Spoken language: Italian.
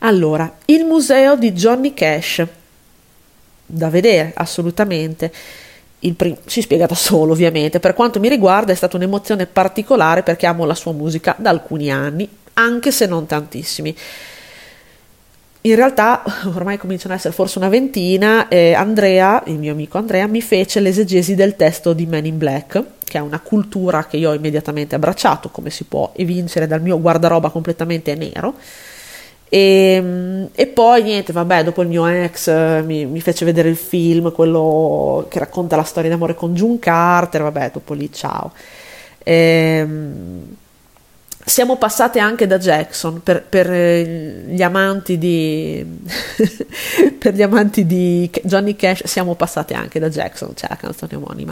Allora, il museo di Johnny Cash, da vedere assolutamente. Prim- si spiega da solo, ovviamente. Per quanto mi riguarda, è stata un'emozione particolare perché amo la sua musica da alcuni anni, anche se non tantissimi. In realtà, ormai cominciano ad essere forse una ventina, eh, Andrea, il mio amico Andrea, mi fece l'esegesi del testo di Men in Black, che è una cultura che io ho immediatamente abbracciato, come si può evincere dal mio guardaroba completamente nero e, e, poi niente, vabbè, dopo il mio ex eh, mi, mi, fece vedere il film, quello che racconta la storia d'amore con June Carter, vabbè, dopo lì ciao. E, ehm, siamo passate anche da Jackson per, per gli amanti di per gli amanti di Johnny Cash siamo passate anche da Jackson, c'è cioè la canzone omonima.